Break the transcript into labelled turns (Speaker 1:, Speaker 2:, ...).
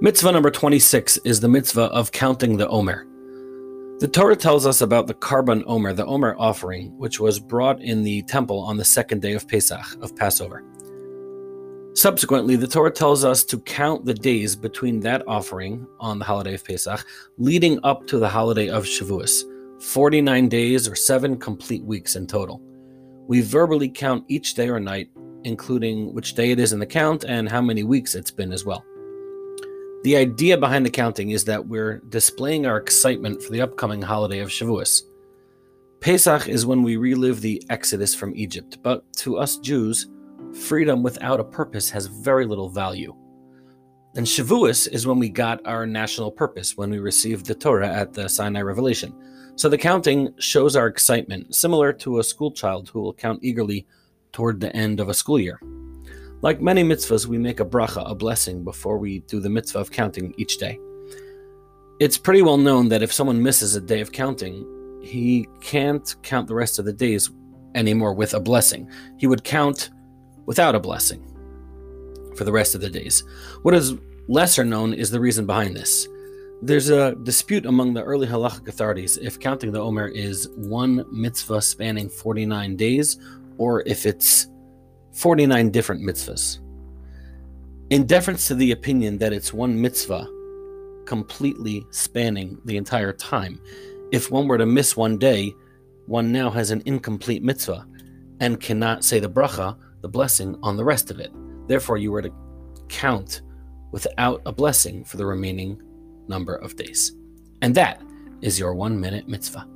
Speaker 1: Mitzvah number 26 is the mitzvah of counting the Omer. The Torah tells us about the Korban Omer, the Omer offering, which was brought in the temple on the second day of Pesach, of Passover. Subsequently, the Torah tells us to count the days between that offering on the holiday of Pesach, leading up to the holiday of Shavuos, 49 days or seven complete weeks in total. We verbally count each day or night, including which day it is in the count and how many weeks it's been as well. The idea behind the counting is that we're displaying our excitement for the upcoming holiday of Shavuos. Pesach is when we relive the exodus from Egypt, but to us Jews, freedom without a purpose has very little value. And Shavuos is when we got our national purpose, when we received the Torah at the Sinai Revelation. So the counting shows our excitement, similar to a schoolchild who will count eagerly toward the end of a school year. Like many mitzvahs, we make a bracha, a blessing, before we do the mitzvah of counting each day. It's pretty well known that if someone misses a day of counting, he can't count the rest of the days anymore with a blessing. He would count without a blessing for the rest of the days. What is lesser known is the reason behind this. There's a dispute among the early halachic authorities if counting the Omer is one mitzvah spanning 49 days or if it's 49 different mitzvahs. In deference to the opinion that it's one mitzvah completely spanning the entire time, if one were to miss one day, one now has an incomplete mitzvah and cannot say the bracha, the blessing, on the rest of it. Therefore, you were to count without a blessing for the remaining number of days. And that is your one minute mitzvah.